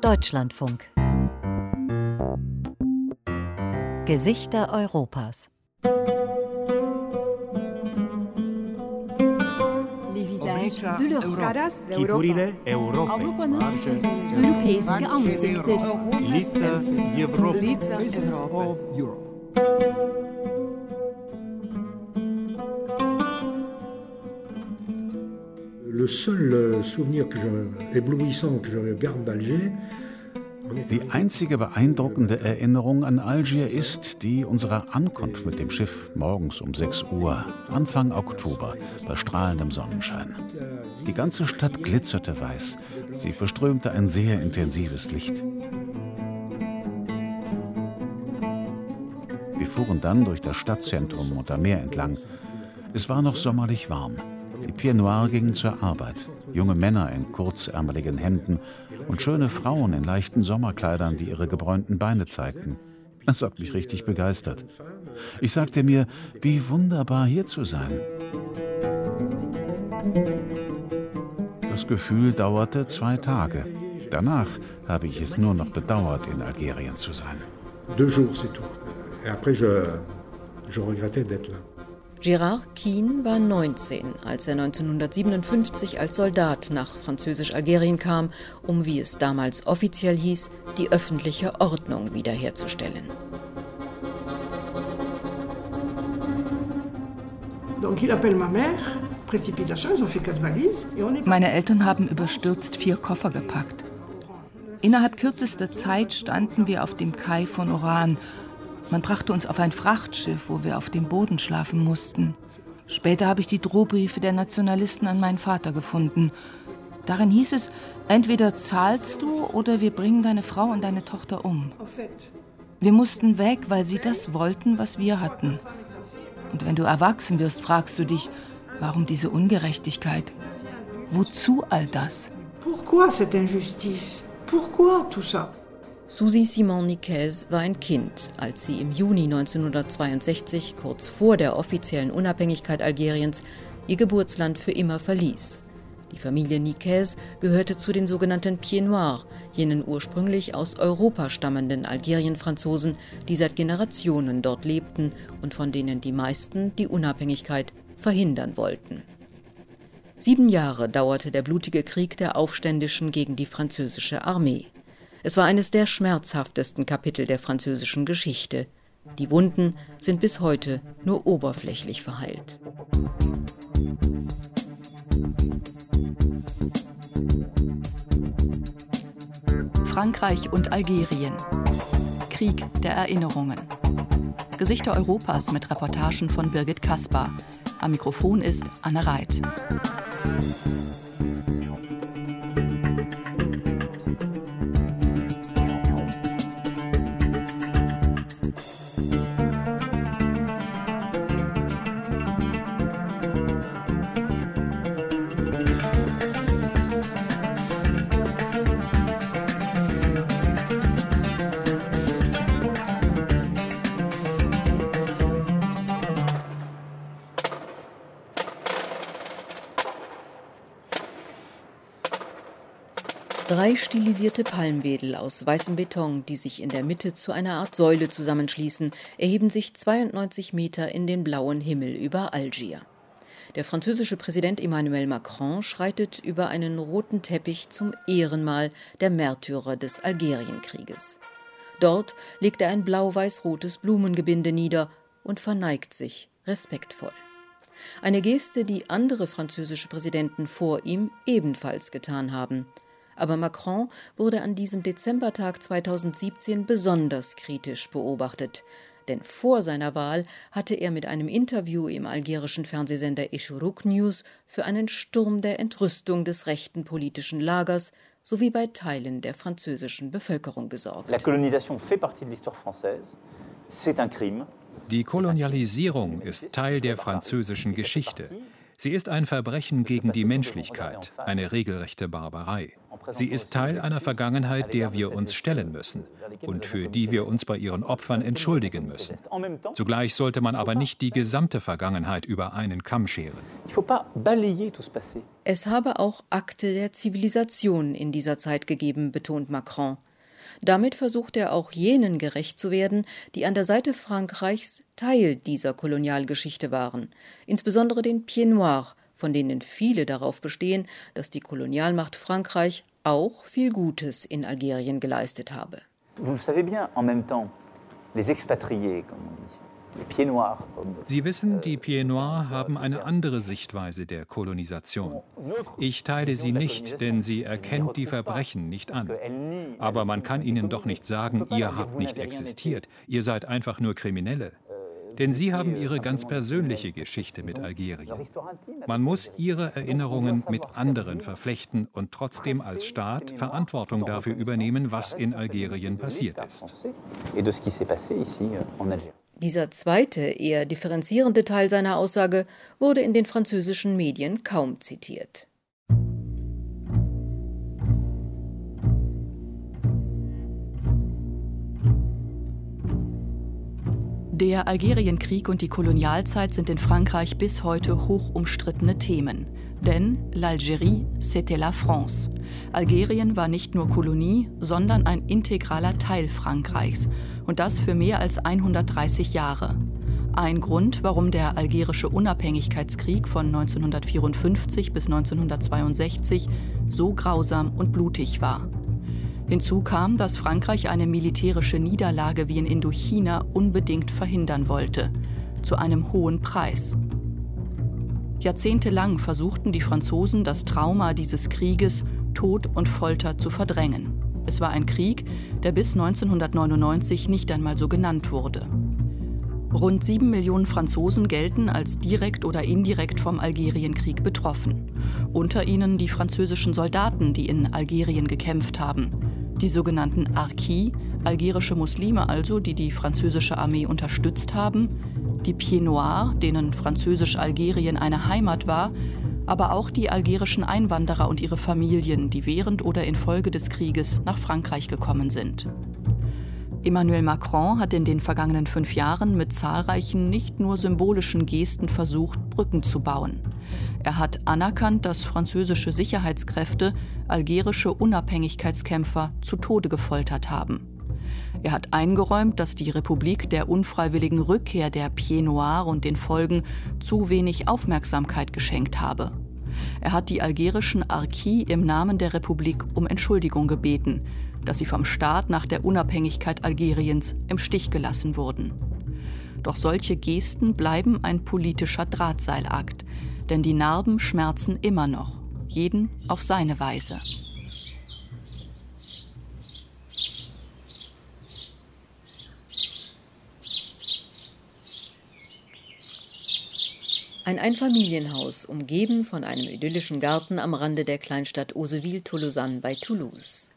Deutschlandfunk. Gesichter Europas. Les visages de l'Europe. Kikurile Europa. Europeiske ansikter. Лица Souvenir que je, éblouissant que je garde d'Alger, Die einzige beeindruckende Erinnerung an Algier ist die unserer Ankunft mit dem Schiff morgens um 6 Uhr, Anfang Oktober, bei strahlendem Sonnenschein. Die ganze Stadt glitzerte weiß, sie verströmte ein sehr intensives Licht. Wir fuhren dann durch das Stadtzentrum und am Meer entlang. Es war noch sommerlich warm. Die Pieds Noirs gingen zur Arbeit. Junge Männer in kurzärmeligen Hemden und schöne Frauen in leichten Sommerkleidern, die ihre gebräunten Beine zeigten. Das hat mich richtig begeistert. Ich sagte mir, wie wunderbar hier zu sein. Das Gefühl dauerte zwei Tage. Danach habe ich es nur noch bedauert, in Algerien zu sein. deux jours, c'est tout. Et après, je, je regrettais d'être là. Gérard Kien war 19, als er 1957 als Soldat nach Französisch-Algerien kam, um, wie es damals offiziell hieß, die öffentliche Ordnung wiederherzustellen. Meine Eltern haben überstürzt vier Koffer gepackt. Innerhalb kürzester Zeit standen wir auf dem Kai von Oran. Man brachte uns auf ein Frachtschiff, wo wir auf dem Boden schlafen mussten. Später habe ich die Drohbriefe der Nationalisten an meinen Vater gefunden. Darin hieß es, entweder zahlst du oder wir bringen deine Frau und deine Tochter um. Wir mussten weg, weil sie das wollten, was wir hatten. Und wenn du erwachsen wirst, fragst du dich, warum diese Ungerechtigkeit? Wozu all das? pourquoi cette injustice Pourquoi tout ça Susi Simon Niquez war ein Kind, als sie im Juni 1962, kurz vor der offiziellen Unabhängigkeit Algeriens, ihr Geburtsland für immer verließ. Die Familie Niquez gehörte zu den sogenannten Pieds Noirs, jenen ursprünglich aus Europa stammenden Algerienfranzosen, die seit Generationen dort lebten und von denen die meisten die Unabhängigkeit verhindern wollten. Sieben Jahre dauerte der blutige Krieg der Aufständischen gegen die französische Armee. Es war eines der schmerzhaftesten Kapitel der französischen Geschichte. Die Wunden sind bis heute nur oberflächlich verheilt. Frankreich und Algerien. Krieg der Erinnerungen. Gesichter Europas mit Reportagen von Birgit Kaspar. Am Mikrofon ist Anne Reit. Drei stilisierte Palmwedel aus weißem Beton, die sich in der Mitte zu einer Art Säule zusammenschließen, erheben sich 92 Meter in den blauen Himmel über Algier. Der französische Präsident Emmanuel Macron schreitet über einen roten Teppich zum Ehrenmal der Märtyrer des Algerienkrieges. Dort legt er ein blau-weiß-rotes Blumengebinde nieder und verneigt sich respektvoll. Eine Geste, die andere französische Präsidenten vor ihm ebenfalls getan haben. Aber Macron wurde an diesem Dezembertag 2017 besonders kritisch beobachtet. Denn vor seiner Wahl hatte er mit einem Interview im algerischen Fernsehsender Eshuruk News für einen Sturm der Entrüstung des rechten politischen Lagers sowie bei Teilen der französischen Bevölkerung gesorgt. La colonisation fait partie de l'histoire française. C'est un crime. Die Kolonialisierung ist Teil der französischen Geschichte. Sie ist ein Verbrechen gegen die Menschlichkeit, eine regelrechte Barbarei. Sie ist Teil einer Vergangenheit, der wir uns stellen müssen und für die wir uns bei ihren Opfern entschuldigen müssen. Zugleich sollte man aber nicht die gesamte Vergangenheit über einen Kamm scheren. Es habe auch Akte der Zivilisation in dieser Zeit gegeben, betont Macron. Damit versucht er auch jenen gerecht zu werden, die an der Seite Frankreichs Teil dieser Kolonialgeschichte waren, insbesondere den Pieds Noirs, von denen viele darauf bestehen, dass die Kolonialmacht Frankreich auch viel Gutes in Algerien geleistet habe. Vous savez bien, en même temps, les expatriés, comme on dit, Sie wissen, die Pieds Noirs haben eine andere Sichtweise der Kolonisation. Ich teile sie nicht, denn sie erkennt die Verbrechen nicht an. Aber man kann ihnen doch nicht sagen, ihr habt nicht existiert, ihr seid einfach nur Kriminelle. Denn sie haben ihre ganz persönliche Geschichte mit Algerien. Man muss ihre Erinnerungen mit anderen verflechten und trotzdem als Staat Verantwortung dafür übernehmen, was in Algerien passiert ist. Dieser zweite, eher differenzierende Teil seiner Aussage wurde in den französischen Medien kaum zitiert. Der Algerienkrieg und die Kolonialzeit sind in Frankreich bis heute hoch umstrittene Themen. Denn l'Algérie, c'était la France. Algerien war nicht nur Kolonie, sondern ein integraler Teil Frankreichs. Und das für mehr als 130 Jahre. Ein Grund, warum der algerische Unabhängigkeitskrieg von 1954 bis 1962 so grausam und blutig war. Hinzu kam, dass Frankreich eine militärische Niederlage wie in Indochina unbedingt verhindern wollte, zu einem hohen Preis. Jahrzehntelang versuchten die Franzosen, das Trauma dieses Krieges, Tod und Folter zu verdrängen. Es war ein Krieg, der bis 1999 nicht einmal so genannt wurde. Rund sieben Millionen Franzosen gelten als direkt oder indirekt vom Algerienkrieg betroffen. Unter ihnen die französischen Soldaten, die in Algerien gekämpft haben. Die sogenannten Arquis, algerische Muslime also, die die französische Armee unterstützt haben, die Pieds Noirs, denen Französisch-Algerien eine Heimat war, aber auch die algerischen Einwanderer und ihre Familien, die während oder infolge des Krieges nach Frankreich gekommen sind. Emmanuel Macron hat in den vergangenen fünf Jahren mit zahlreichen nicht nur symbolischen Gesten versucht, Brücken zu bauen. Er hat anerkannt, dass französische Sicherheitskräfte algerische Unabhängigkeitskämpfer zu Tode gefoltert haben. Er hat eingeräumt, dass die Republik der unfreiwilligen Rückkehr der Pieds Noirs und den Folgen zu wenig Aufmerksamkeit geschenkt habe. Er hat die algerischen Arquis im Namen der Republik um Entschuldigung gebeten, dass sie vom Staat nach der Unabhängigkeit Algeriens im Stich gelassen wurden. Doch solche Gesten bleiben ein politischer Drahtseilakt, denn die Narben schmerzen immer noch, jeden auf seine Weise. Ein Einfamilienhaus, umgeben von einem idyllischen Garten am Rande der Kleinstadt Oseville-Tolosanne bei Toulouse.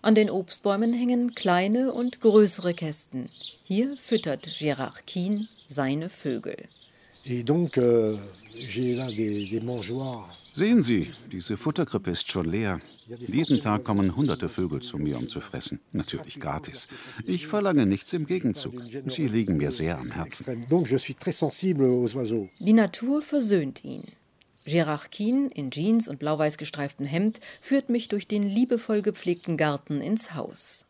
An den Obstbäumen hängen kleine und größere Kästen. Hier füttert Gérard Kien seine Vögel. Euh, Sehen Sie, diese Futterkrippe ist schon leer. Jeden Tag kommen hunderte Vögel zu mir, um zu fressen. Natürlich gratis. Ich verlange nichts im Gegenzug. Sie liegen mir sehr am Herzen. Die Natur versöhnt ihn. Gérard Kien in Jeans und blau-weiß gestreiftem Hemd führt mich durch den liebevoll gepflegten Garten ins Haus.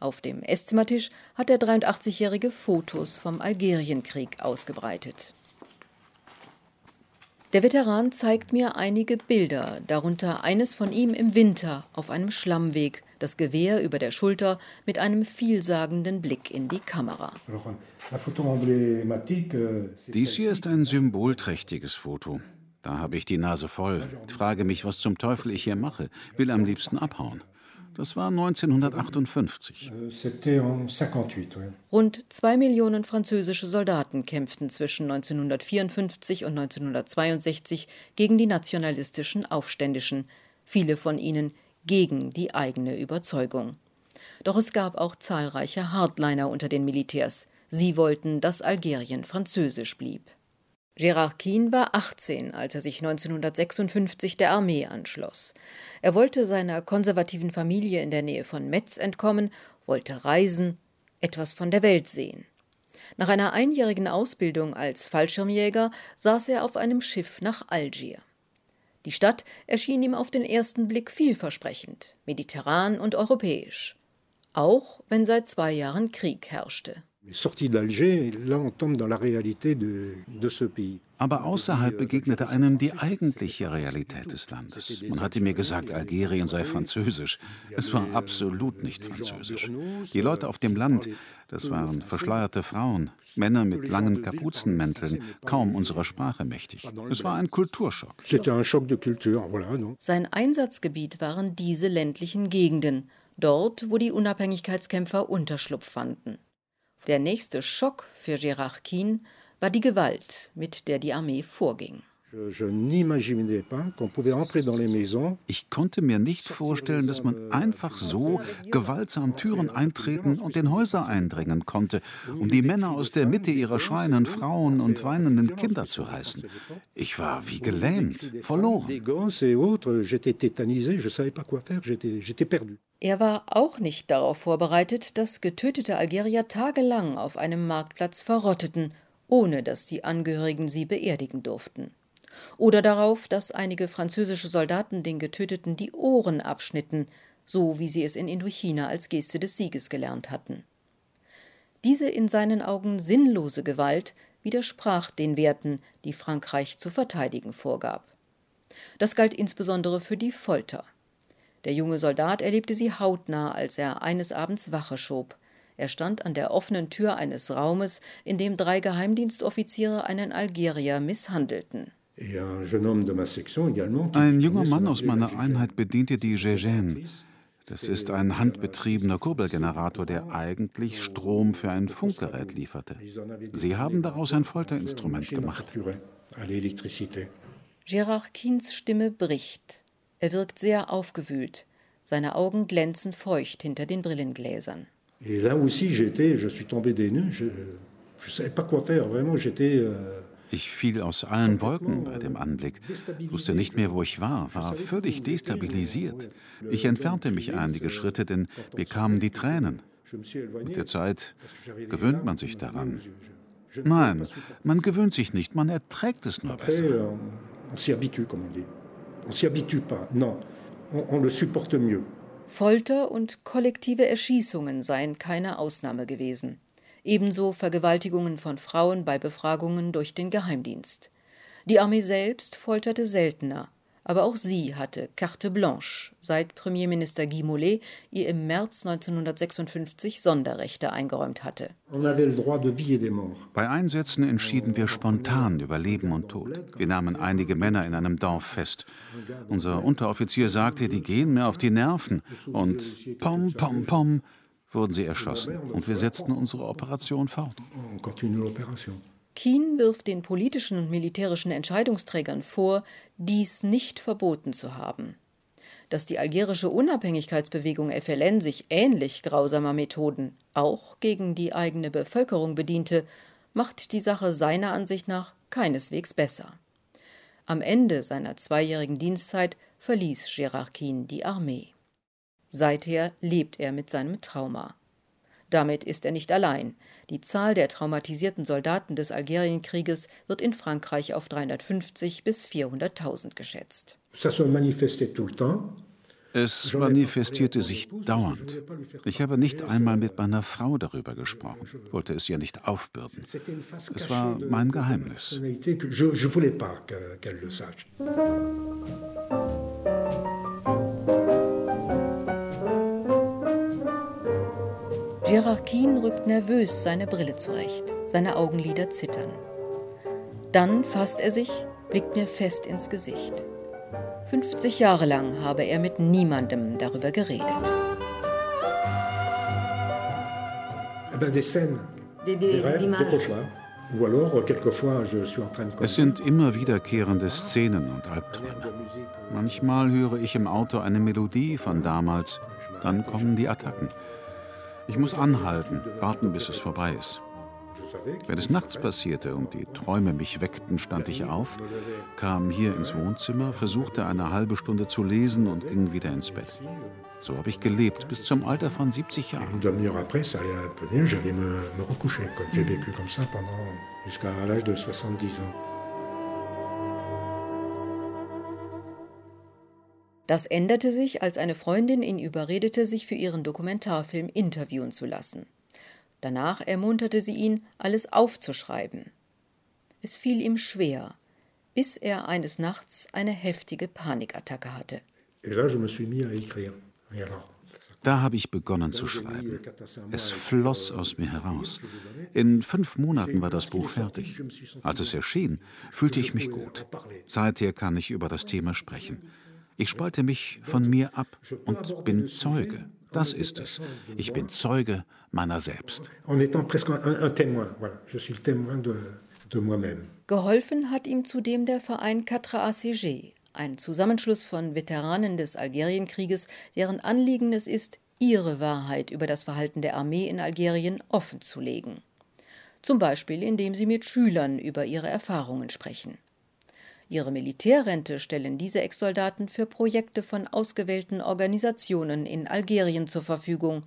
Auf dem Esszimmertisch hat der 83-Jährige Fotos vom Algerienkrieg ausgebreitet. Der Veteran zeigt mir einige Bilder, darunter eines von ihm im Winter auf einem Schlammweg, das Gewehr über der Schulter mit einem vielsagenden Blick in die Kamera. Dies hier ist ein symbolträchtiges Foto. Da habe ich die Nase voll, frage mich, was zum Teufel ich hier mache, will am liebsten abhauen. Das war 1958. Rund zwei Millionen französische Soldaten kämpften zwischen 1954 und 1962 gegen die nationalistischen Aufständischen, viele von ihnen gegen die eigene Überzeugung. Doch es gab auch zahlreiche Hardliner unter den Militärs. Sie wollten, dass Algerien französisch blieb. Gérard Kien war 18, als er sich 1956 der Armee anschloss. Er wollte seiner konservativen Familie in der Nähe von Metz entkommen, wollte reisen, etwas von der Welt sehen. Nach einer einjährigen Ausbildung als Fallschirmjäger saß er auf einem Schiff nach Algier. Die Stadt erschien ihm auf den ersten Blick vielversprechend, mediterran und europäisch, auch wenn seit zwei Jahren Krieg herrschte. Aber außerhalb begegnete einem die eigentliche Realität des Landes. Man hatte mir gesagt, Algerien sei französisch. Es war absolut nicht französisch. Die Leute auf dem Land, das waren verschleierte Frauen, Männer mit langen Kapuzenmänteln, kaum unserer Sprache mächtig. Es war ein Kulturschock. Sein Einsatzgebiet waren diese ländlichen Gegenden, dort, wo die Unabhängigkeitskämpfer Unterschlupf fanden. Der nächste Schock für Gérard Kien war die Gewalt, mit der die Armee vorging. Ich konnte mir nicht vorstellen, dass man einfach so gewaltsam Türen eintreten und in Häuser eindringen konnte, um die Männer aus der Mitte ihrer schreienden Frauen und weinenden Kinder zu reißen. Ich war wie gelähmt, verloren. Er war auch nicht darauf vorbereitet, dass getötete Algerier tagelang auf einem Marktplatz verrotteten, ohne dass die Angehörigen sie beerdigen durften. Oder darauf, dass einige französische Soldaten den Getöteten die Ohren abschnitten, so wie sie es in Indochina als Geste des Sieges gelernt hatten. Diese in seinen Augen sinnlose Gewalt widersprach den Werten, die Frankreich zu verteidigen vorgab. Das galt insbesondere für die Folter. Der junge Soldat erlebte sie hautnah, als er eines Abends Wache schob. Er stand an der offenen Tür eines Raumes, in dem drei Geheimdienstoffiziere einen Algerier misshandelten. Ein junger Mann aus meiner Einheit bediente die Gégène. Das ist ein handbetriebener Kurbelgenerator, der eigentlich Strom für ein Funkgerät lieferte. Sie haben daraus ein Folterinstrument gemacht. Gérard Kins Stimme bricht. Er wirkt sehr aufgewühlt. Seine Augen glänzen feucht hinter den Brillengläsern. Ich fiel aus allen Wolken bei dem Anblick, wusste nicht mehr, wo ich war, war völlig destabilisiert. Ich entfernte mich einige Schritte, denn mir kamen die Tränen. Mit der Zeit gewöhnt man sich daran. Nein, man gewöhnt sich nicht, man erträgt es nur besser. On s'y habitue pas. Non, on, on le supporte mieux. Folter und kollektive Erschießungen seien keine Ausnahme gewesen. Ebenso Vergewaltigungen von Frauen bei Befragungen durch den Geheimdienst. Die Armee selbst folterte seltener, aber auch sie hatte carte blanche, seit Premierminister Guy Mollet ihr im März 1956 Sonderrechte eingeräumt hatte. Bei Einsätzen entschieden wir spontan über Leben und Tod. Wir nahmen einige Männer in einem Dorf fest. Unser Unteroffizier sagte, die gehen mir auf die Nerven. Und pom, pom, pom wurden sie erschossen. Und wir setzten unsere Operation fort. Kien wirft den politischen und militärischen Entscheidungsträgern vor, dies nicht verboten zu haben. Dass die algerische Unabhängigkeitsbewegung FLN sich ähnlich grausamer Methoden auch gegen die eigene Bevölkerung bediente, macht die Sache seiner Ansicht nach keineswegs besser. Am Ende seiner zweijährigen Dienstzeit verließ Gérard Kien die Armee. Seither lebt er mit seinem Trauma. Damit ist er nicht allein. Die Zahl der traumatisierten Soldaten des Algerienkrieges wird in Frankreich auf 350 bis 400.000 geschätzt. Es manifestierte sich dauernd. Ich habe nicht einmal mit meiner Frau darüber gesprochen, wollte es ihr nicht aufbürden. Es war mein Geheimnis. Gérard Kien rückt nervös seine Brille zurecht. Seine Augenlider zittern. Dann fasst er sich, blickt mir fest ins Gesicht. 50 Jahre lang habe er mit niemandem darüber geredet. Es sind immer wiederkehrende Szenen und Albträume. Manchmal höre ich im Auto eine Melodie von damals, dann kommen die Attacken. Ich muss anhalten, warten, bis es vorbei ist. Wenn es nachts passierte und die Träume mich weckten, stand ich auf, kam hier ins Wohnzimmer, versuchte eine halbe Stunde zu lesen und ging wieder ins Bett. So habe ich gelebt bis zum Alter von 70 Jahren. Das änderte sich, als eine Freundin ihn überredete, sich für ihren Dokumentarfilm interviewen zu lassen. Danach ermunterte sie ihn, alles aufzuschreiben. Es fiel ihm schwer, bis er eines Nachts eine heftige Panikattacke hatte. Da habe ich begonnen zu schreiben. Es floss aus mir heraus. In fünf Monaten war das Buch fertig. Als es erschien, fühlte ich mich gut. Seither kann ich über das Thema sprechen. Ich spalte mich von mir ab und bin Zeuge. Das ist es. Ich bin Zeuge meiner selbst. Geholfen hat ihm zudem der Verein Quatre ACG, ein Zusammenschluss von Veteranen des Algerienkrieges, deren Anliegen es ist, ihre Wahrheit über das Verhalten der Armee in Algerien offenzulegen. Zum Beispiel, indem sie mit Schülern über ihre Erfahrungen sprechen. Ihre Militärrente stellen diese Ex-Soldaten für Projekte von ausgewählten Organisationen in Algerien zur Verfügung,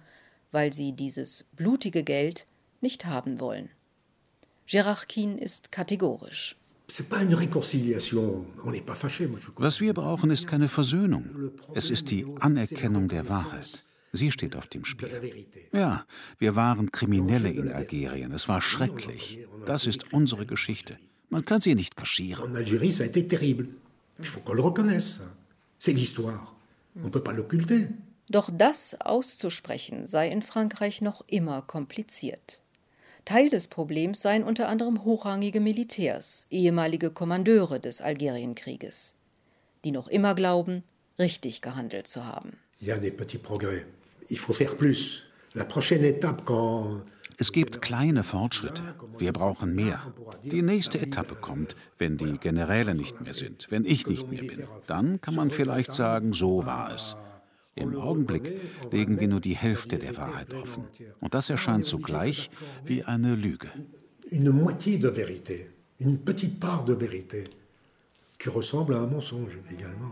weil sie dieses blutige Geld nicht haben wollen. Gérard Kien ist kategorisch. Was wir brauchen, ist keine Versöhnung. Es ist die Anerkennung der Wahrheit. Sie steht auf dem Spiel. Ja, wir waren Kriminelle in Algerien. Es war schrecklich. Das ist unsere Geschichte. Man kann sie nicht kaschieren. En Algérie, ça a été terrible. Il faut qu'on le reconnaisse. C'est l'histoire. On peut pas l'occulter. Doch das auszusprechen sei in Frankreich noch immer kompliziert. Teil des Problems seien unter anderem hochrangige Militärs, ehemalige Kommandeure des Algerienkrieges, die noch immer glauben, richtig gehandelt zu haben. Il y a des petits progrès. Il faut faire plus. Quand es gibt kleine Fortschritte. Wir brauchen mehr. Die nächste Etappe kommt, wenn die Generäle nicht mehr sind, wenn ich nicht mehr bin. Dann kann man vielleicht sagen, so war es. Im Augenblick legen wir nur die Hälfte der Wahrheit offen. Und das erscheint zugleich wie eine Lüge. Une moitié de vérité, une petite part de vérité, qui ressemble à un mensonge également.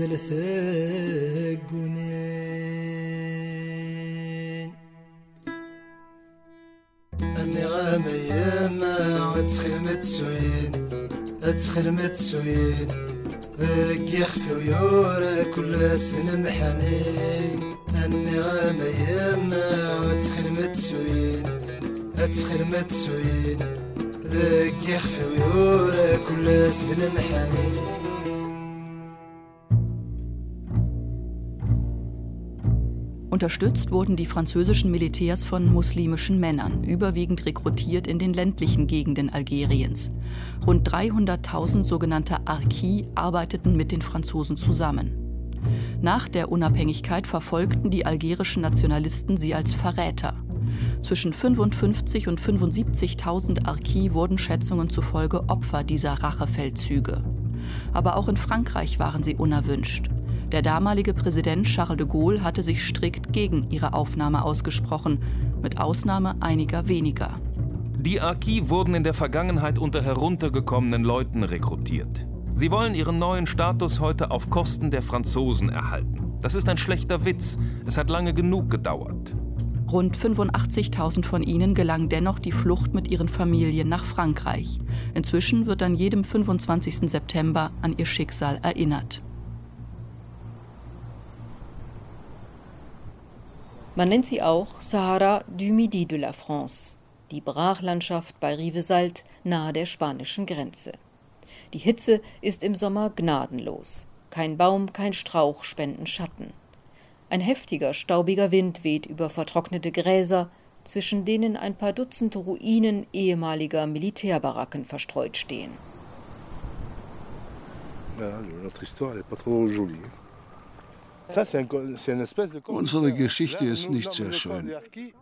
ينزل ثقنين أني غامي يما أتسخل متسوين أتسخل متسوين ذك يخفي ويورا كل سن محنين أني غامي يما أتسخل متسوين متسوين ذك يخفي ويورا كل سن محنين Unterstützt wurden die französischen Militärs von muslimischen Männern, überwiegend rekrutiert in den ländlichen Gegenden Algeriens. Rund 300.000 sogenannte Arquis arbeiteten mit den Franzosen zusammen. Nach der Unabhängigkeit verfolgten die algerischen Nationalisten sie als Verräter. Zwischen 55 und 75.000 Arquis wurden Schätzungen zufolge Opfer dieser Rachefeldzüge. Aber auch in Frankreich waren sie unerwünscht. Der damalige Präsident Charles de Gaulle hatte sich strikt gegen ihre Aufnahme ausgesprochen, mit Ausnahme einiger weniger. Die Arquis wurden in der Vergangenheit unter heruntergekommenen Leuten rekrutiert. Sie wollen ihren neuen Status heute auf Kosten der Franzosen erhalten. Das ist ein schlechter Witz. Es hat lange genug gedauert. Rund 85.000 von ihnen gelang dennoch die Flucht mit ihren Familien nach Frankreich. Inzwischen wird an jedem 25. September an ihr Schicksal erinnert. Man nennt sie auch Sahara du Midi de la France, die Brachlandschaft bei Rivesalt nahe der spanischen Grenze. Die Hitze ist im Sommer gnadenlos. Kein Baum, kein Strauch spenden Schatten. Ein heftiger, staubiger Wind weht über vertrocknete Gräser, zwischen denen ein paar Dutzend Ruinen ehemaliger Militärbaracken verstreut stehen. Unsere Geschichte ist nicht sehr schön.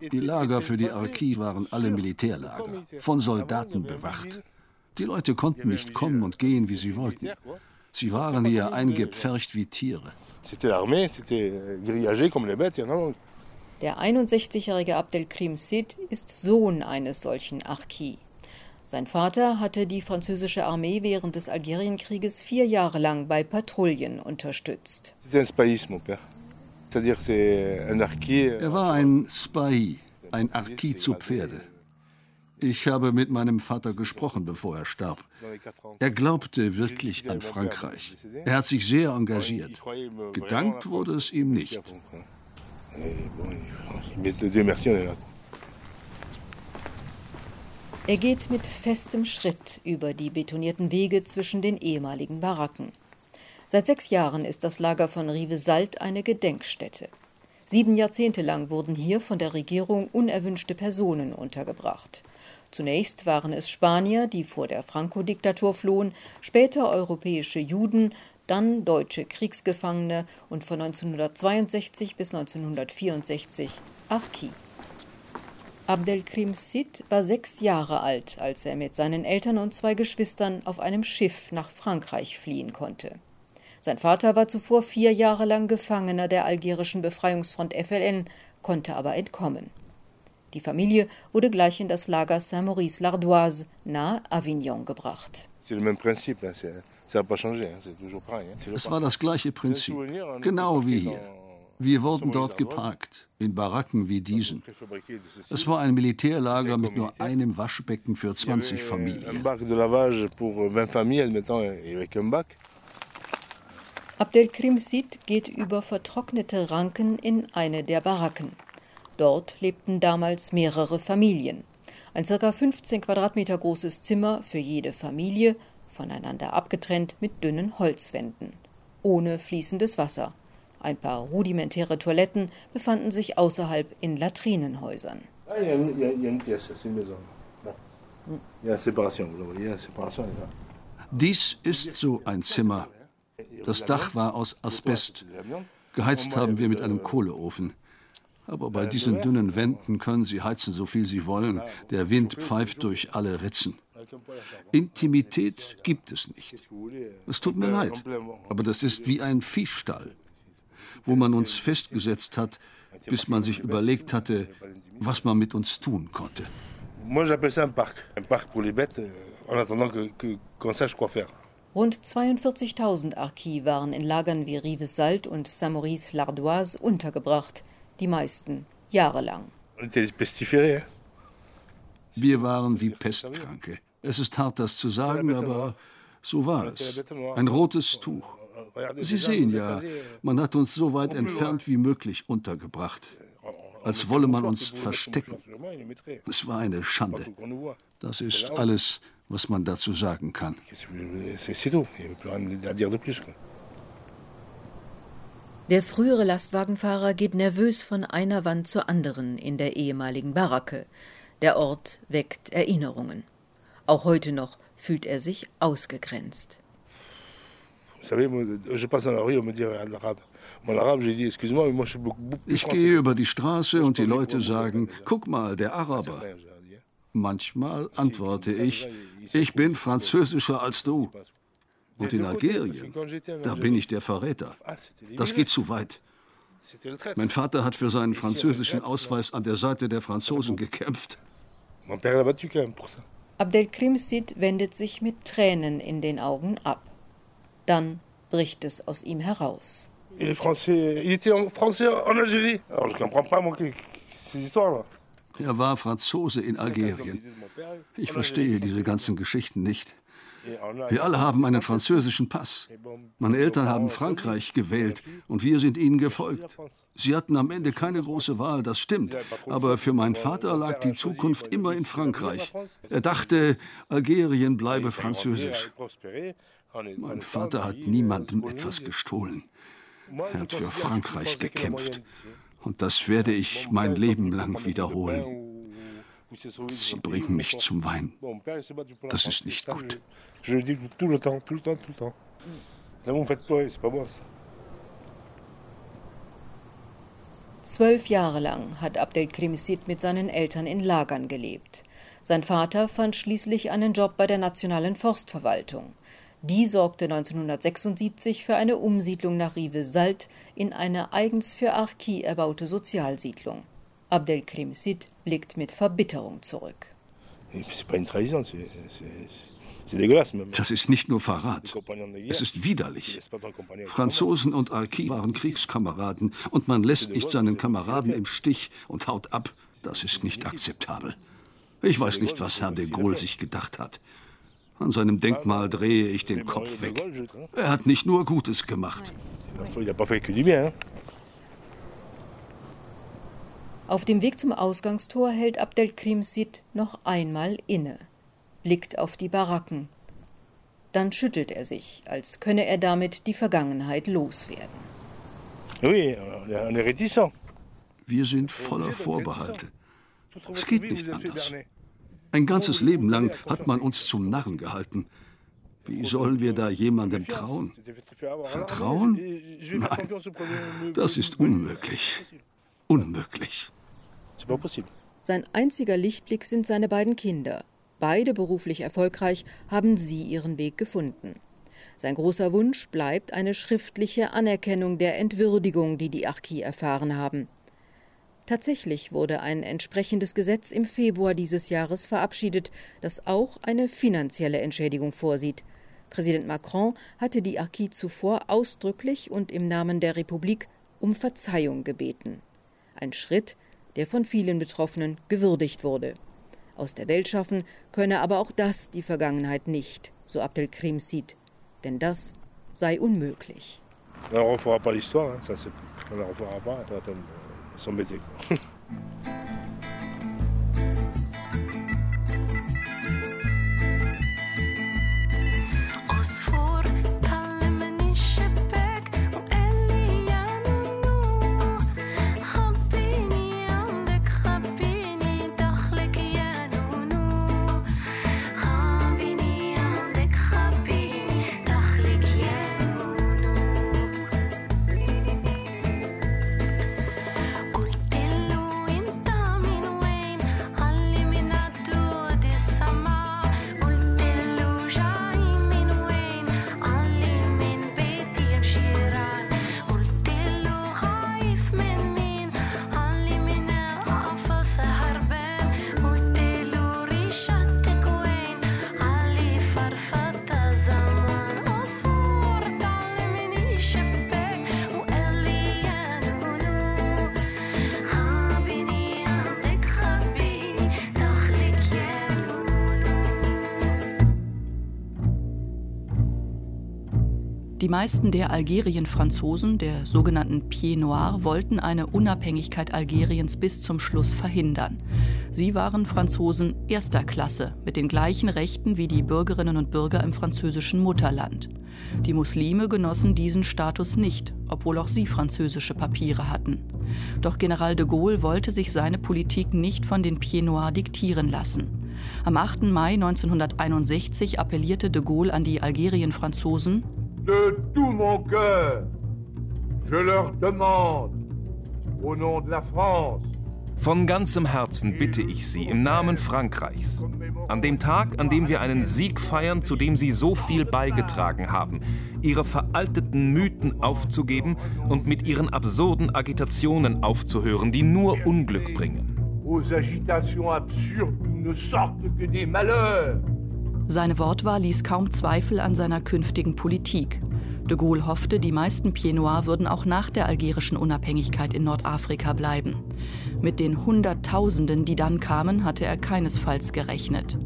Die Lager für die Arki waren alle Militärlager, von Soldaten bewacht. Die Leute konnten nicht kommen und gehen, wie sie wollten. Sie waren hier eingepfercht wie Tiere. Der 61-jährige Abdelkrim Sid ist Sohn eines solchen Arki. Sein Vater hatte die französische Armee während des Algerienkrieges vier Jahre lang bei Patrouillen unterstützt. Er war ein Spahis, ein Arki zu Pferde. Ich habe mit meinem Vater gesprochen, bevor er starb. Er glaubte wirklich an Frankreich. Er hat sich sehr engagiert. Gedankt wurde es ihm nicht. Er geht mit festem Schritt über die betonierten Wege zwischen den ehemaligen Baracken. Seit sechs Jahren ist das Lager von Rive-Salt eine Gedenkstätte. Sieben Jahrzehnte lang wurden hier von der Regierung unerwünschte Personen untergebracht. Zunächst waren es Spanier, die vor der Franco-Diktatur flohen, später europäische Juden, dann deutsche Kriegsgefangene und von 1962 bis 1964 Arki. Abdelkrim Sid war sechs Jahre alt, als er mit seinen Eltern und zwei Geschwistern auf einem Schiff nach Frankreich fliehen konnte. Sein Vater war zuvor vier Jahre lang Gefangener der algerischen Befreiungsfront FLN, konnte aber entkommen. Die Familie wurde gleich in das Lager Saint-Maurice-l'Ardoise nahe Avignon gebracht. Es war das gleiche Prinzip, genau wie hier. Wir wurden dort geparkt, in Baracken wie diesen. Es war ein Militärlager mit nur einem Waschbecken für 20 Familien. Abdelkrim Sid geht über vertrocknete Ranken in eine der Baracken. Dort lebten damals mehrere Familien. Ein ca. 15 Quadratmeter großes Zimmer für jede Familie, voneinander abgetrennt mit dünnen Holzwänden, ohne fließendes Wasser. Ein paar rudimentäre Toiletten befanden sich außerhalb in Latrinenhäusern. Dies ist so ein Zimmer. Das Dach war aus Asbest. Geheizt haben wir mit einem Kohleofen. Aber bei diesen dünnen Wänden können Sie heizen, so viel Sie wollen. Der Wind pfeift durch alle Ritzen. Intimität gibt es nicht. Es tut mir leid, aber das ist wie ein Viehstall, wo man uns festgesetzt hat, bis man sich überlegt hatte, was man mit uns tun konnte. Rund 42.000 Arki waren in Lagern wie Rivesalt und Saint-Maurice-l'Ardoise untergebracht die meisten jahrelang. Wir waren wie Pestkranke. Es ist hart, das zu sagen, aber so war es. Ein rotes Tuch. Sie sehen ja, man hat uns so weit entfernt wie möglich untergebracht, als wolle man uns verstecken. Es war eine Schande. Das ist alles, was man dazu sagen kann. Der frühere Lastwagenfahrer geht nervös von einer Wand zur anderen in der ehemaligen Baracke. Der Ort weckt Erinnerungen. Auch heute noch fühlt er sich ausgegrenzt. Ich gehe über die Straße und die Leute sagen, guck mal, der Araber. Manchmal antworte ich, ich bin französischer als du. Und in Algerien, da bin ich der Verräter. Das geht zu weit. Mein Vater hat für seinen französischen Ausweis an der Seite der Franzosen gekämpft. Abdelkrim Sid wendet sich mit Tränen in den Augen ab. Dann bricht es aus ihm heraus. Er war Franzose in Algerien. Ich verstehe diese ganzen Geschichten nicht. Wir alle haben einen französischen Pass. Meine Eltern haben Frankreich gewählt und wir sind ihnen gefolgt. Sie hatten am Ende keine große Wahl, das stimmt. Aber für meinen Vater lag die Zukunft immer in Frankreich. Er dachte, Algerien bleibe französisch. Mein Vater hat niemandem etwas gestohlen. Er hat für Frankreich gekämpft. Und das werde ich mein Leben lang wiederholen. Sie bringen mich zum Weinen. Das ist nicht gut. Zwölf Jahre lang hat Abdelkrimsid mit seinen Eltern in Lagern gelebt. Sein Vater fand schließlich einen Job bei der Nationalen Forstverwaltung. Die sorgte 1976 für eine Umsiedlung nach Rive-Salt in eine eigens für Arki erbaute Sozialsiedlung. Abdelkrim Sid blickt mit Verbitterung zurück. Das ist nicht nur Verrat, es ist widerlich. Franzosen und Arki waren Kriegskameraden und man lässt nicht seinen Kameraden im Stich und haut ab. Das ist nicht akzeptabel. Ich weiß nicht, was Herr de Gaulle sich gedacht hat. An seinem Denkmal drehe ich den Kopf weg. Er hat nicht nur Gutes gemacht. Auf dem Weg zum Ausgangstor hält Abdelkrim Sid noch einmal inne, blickt auf die Baracken. Dann schüttelt er sich, als könne er damit die Vergangenheit loswerden. Wir sind voller Vorbehalte. Es geht nicht anders. Ein ganzes Leben lang hat man uns zum Narren gehalten. Wie sollen wir da jemandem trauen? Vertrauen? Nein, das ist unmöglich. Unmöglich. Sein einziger Lichtblick sind seine beiden Kinder. Beide beruflich erfolgreich haben sie ihren Weg gefunden. Sein großer Wunsch bleibt eine schriftliche Anerkennung der Entwürdigung, die die Archie erfahren haben. Tatsächlich wurde ein entsprechendes Gesetz im Februar dieses Jahres verabschiedet, das auch eine finanzielle Entschädigung vorsieht. Präsident Macron hatte die Archie zuvor ausdrücklich und im Namen der Republik um Verzeihung gebeten. Ein Schritt, der von vielen Betroffenen gewürdigt wurde. Aus der Welt schaffen könne aber auch das die Vergangenheit nicht, so Abdelkrim sieht. Denn das sei unmöglich. On ne refera pas l'histoire, on ne refera pas, son métier. Die meisten der Algerien-Franzosen, der sogenannten Pieds Noirs, wollten eine Unabhängigkeit Algeriens bis zum Schluss verhindern. Sie waren Franzosen erster Klasse, mit den gleichen Rechten wie die Bürgerinnen und Bürger im französischen Mutterland. Die Muslime genossen diesen Status nicht, obwohl auch sie französische Papiere hatten. Doch General de Gaulle wollte sich seine Politik nicht von den Pieds Noirs diktieren lassen. Am 8. Mai 1961 appellierte de Gaulle an die Algerien-Franzosen, de tout mon cœur, je leur demande, au nom de la France, von ganzem Herzen bitte ich Sie im Namen Frankreichs, an dem Tag, an dem wir einen Sieg feiern, zu dem Sie so viel beigetragen haben, Ihre veralteten Mythen aufzugeben und mit Ihren absurden Agitationen aufzuhören, die nur Unglück bringen. Seine Wortwahl ließ kaum Zweifel an seiner künftigen Politik. De Gaulle hoffte, die meisten Pieds Noirs würden auch nach der algerischen Unabhängigkeit in Nordafrika bleiben. Mit den Hunderttausenden, die dann kamen, hatte er keinesfalls gerechnet.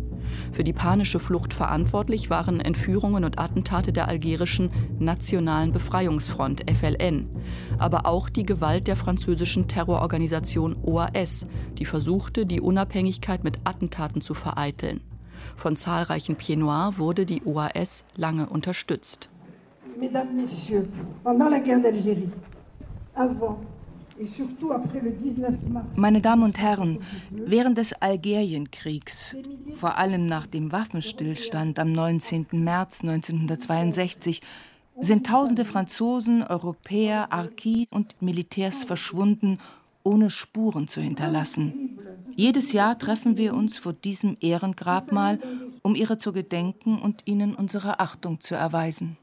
Für die panische Flucht verantwortlich waren Entführungen und Attentate der algerischen Nationalen Befreiungsfront FLN, aber auch die Gewalt der französischen Terrororganisation OAS, die versuchte, die Unabhängigkeit mit Attentaten zu vereiteln. Von zahlreichen Pieds Noirs wurde die OAS lange unterstützt. Mesdames, Messieurs, pendant la guerre d'Algérie, avant meine Damen und Herren, während des Algerienkriegs, vor allem nach dem Waffenstillstand am 19. März 1962, sind tausende Franzosen, Europäer, Archis und Militärs verschwunden, ohne Spuren zu hinterlassen. Jedes Jahr treffen wir uns vor diesem Ehrengrabmal, um ihre zu gedenken und ihnen unsere Achtung zu erweisen.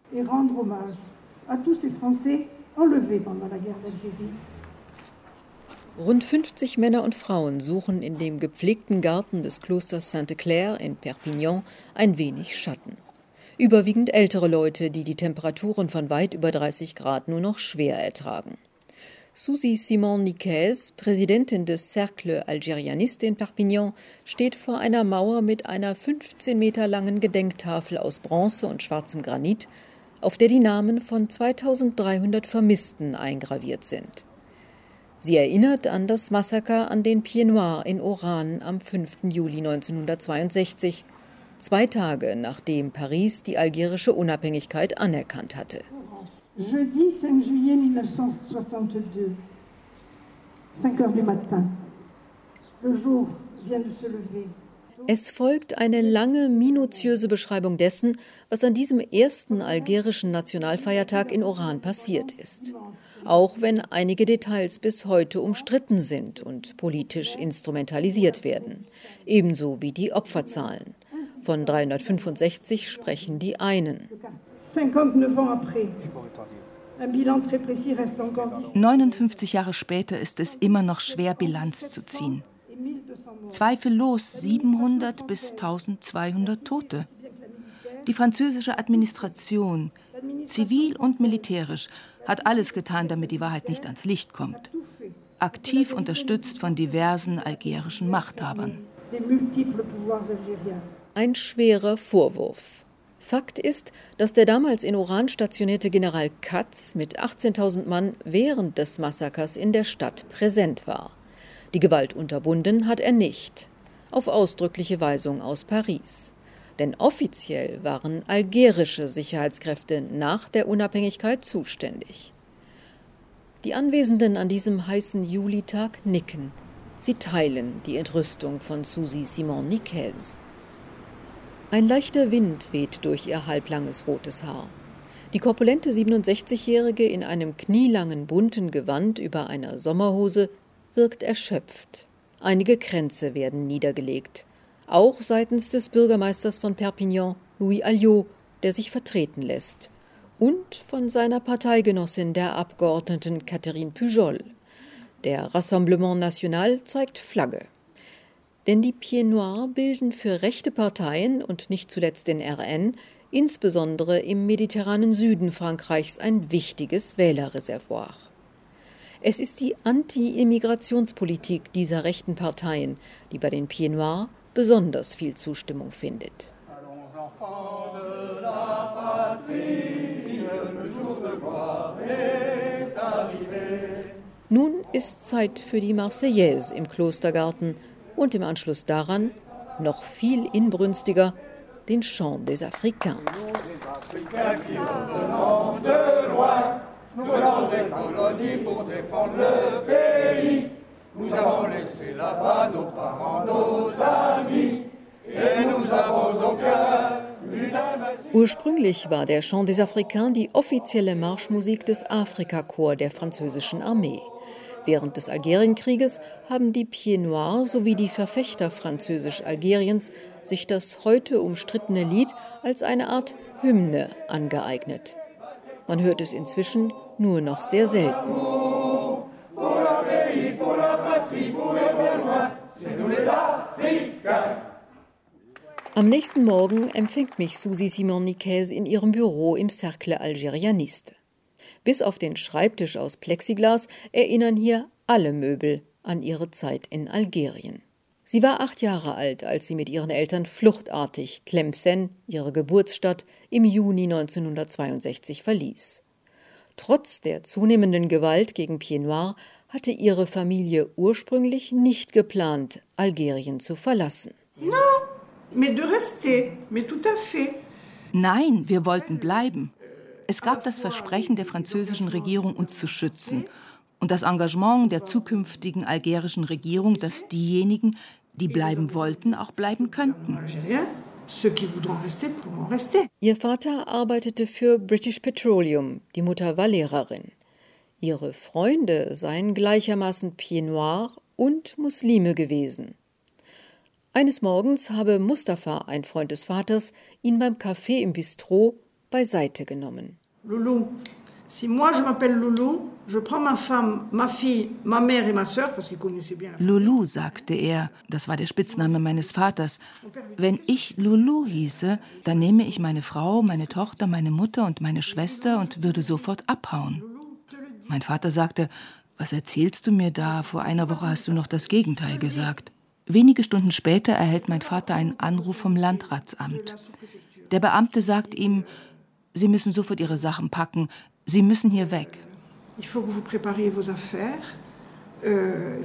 Rund 50 Männer und Frauen suchen in dem gepflegten Garten des Klosters Sainte-Claire in Perpignan ein wenig Schatten. Überwiegend ältere Leute, die die Temperaturen von weit über 30 Grad nur noch schwer ertragen. Susi Simon Nicaise, Präsidentin des Cercle Algérianiste in Perpignan, steht vor einer Mauer mit einer 15 Meter langen Gedenktafel aus Bronze und schwarzem Granit, auf der die Namen von 2300 Vermissten eingraviert sind. Sie erinnert an das Massaker an den Pieds Noirs in Oran am 5. Juli 1962, zwei Tage nachdem Paris die algerische Unabhängigkeit anerkannt hatte. Jeudi 5 juillet 1962, 5 heures du matin. Le jour vient de se lever. Es folgt eine lange, minutiöse Beschreibung dessen, was an diesem ersten algerischen Nationalfeiertag in Oran passiert ist auch wenn einige Details bis heute umstritten sind und politisch instrumentalisiert werden, ebenso wie die Opferzahlen. Von 365 sprechen die einen. 59 Jahre später ist es immer noch schwer, Bilanz zu ziehen. Zweifellos 700 bis 1200 Tote. Die französische Administration, zivil und militärisch, hat alles getan, damit die Wahrheit nicht ans Licht kommt. Aktiv unterstützt von diversen algerischen Machthabern. Ein schwerer Vorwurf. Fakt ist, dass der damals in Oran stationierte General Katz mit 18.000 Mann während des Massakers in der Stadt präsent war. Die Gewalt unterbunden hat er nicht, auf ausdrückliche Weisung aus Paris. Denn offiziell waren algerische Sicherheitskräfte nach der Unabhängigkeit zuständig. Die Anwesenden an diesem heißen Julitag nicken. Sie teilen die Entrüstung von Susi Simon Nicaise. Ein leichter Wind weht durch ihr halblanges rotes Haar. Die korpulente 67-Jährige in einem knielangen bunten Gewand über einer Sommerhose wirkt erschöpft. Einige Kränze werden niedergelegt auch seitens des Bürgermeisters von Perpignan, Louis Alliot, der sich vertreten lässt, und von seiner Parteigenossin, der Abgeordneten Catherine Pujol. Der Rassemblement National zeigt Flagge. Denn die Pieds Noirs bilden für rechte Parteien und nicht zuletzt den RN insbesondere im mediterranen Süden Frankreichs ein wichtiges Wählerreservoir. Es ist die Anti-Immigrationspolitik dieser rechten Parteien, die bei den Pieds Noirs besonders viel Zustimmung findet. Nun ist Zeit für die Marseillaise im Klostergarten und im Anschluss daran, noch viel inbrünstiger, den Chant des Africains. Ursprünglich war der Chant des Africains die offizielle Marschmusik des Afrikakorps der französischen Armee. Während des Algerienkrieges haben die Pieds Noirs sowie die Verfechter Französisch-Algeriens sich das heute umstrittene Lied als eine Art Hymne angeeignet. Man hört es inzwischen nur noch sehr selten. Am nächsten Morgen empfängt mich Susi Simon Nicaise in ihrem Büro im Cercle Algérianiste. Bis auf den Schreibtisch aus Plexiglas erinnern hier alle Möbel an ihre Zeit in Algerien. Sie war acht Jahre alt, als sie mit ihren Eltern fluchtartig Tlemcen, ihre Geburtsstadt, im Juni 1962 verließ. Trotz der zunehmenden Gewalt gegen Pied Noir hatte ihre Familie ursprünglich nicht geplant, Algerien zu verlassen. Nein, wir wollten bleiben. Es gab das Versprechen der französischen Regierung, uns zu schützen und das Engagement der zukünftigen algerischen Regierung, dass diejenigen, die bleiben wollten, auch bleiben könnten. Ihr Vater arbeitete für British Petroleum, die Mutter war Lehrerin. Ihre Freunde seien gleichermaßen Pied Noir und Muslime gewesen. Eines Morgens habe Mustafa, ein Freund des Vaters, ihn beim Café im Bistro beiseite genommen. Loulou, si moi je m'appelle Loulou, je prends ma femme, ma fille, ma mère et ma sœur, parce qu'il connaissait bien Loulou, sagte er, das war der Spitzname meines Vaters. Wenn ich Loulou hieße, dann nehme ich meine Frau, meine Tochter, meine Mutter und meine Schwester und würde sofort abhauen. Mein Vater sagte, was erzählst du mir da? Vor einer Woche hast du noch das Gegenteil gesagt. Wenige Stunden später erhält mein Vater einen Anruf vom Landratsamt. Der Beamte sagt ihm, Sie müssen sofort Ihre Sachen packen, Sie müssen hier weg. Euh,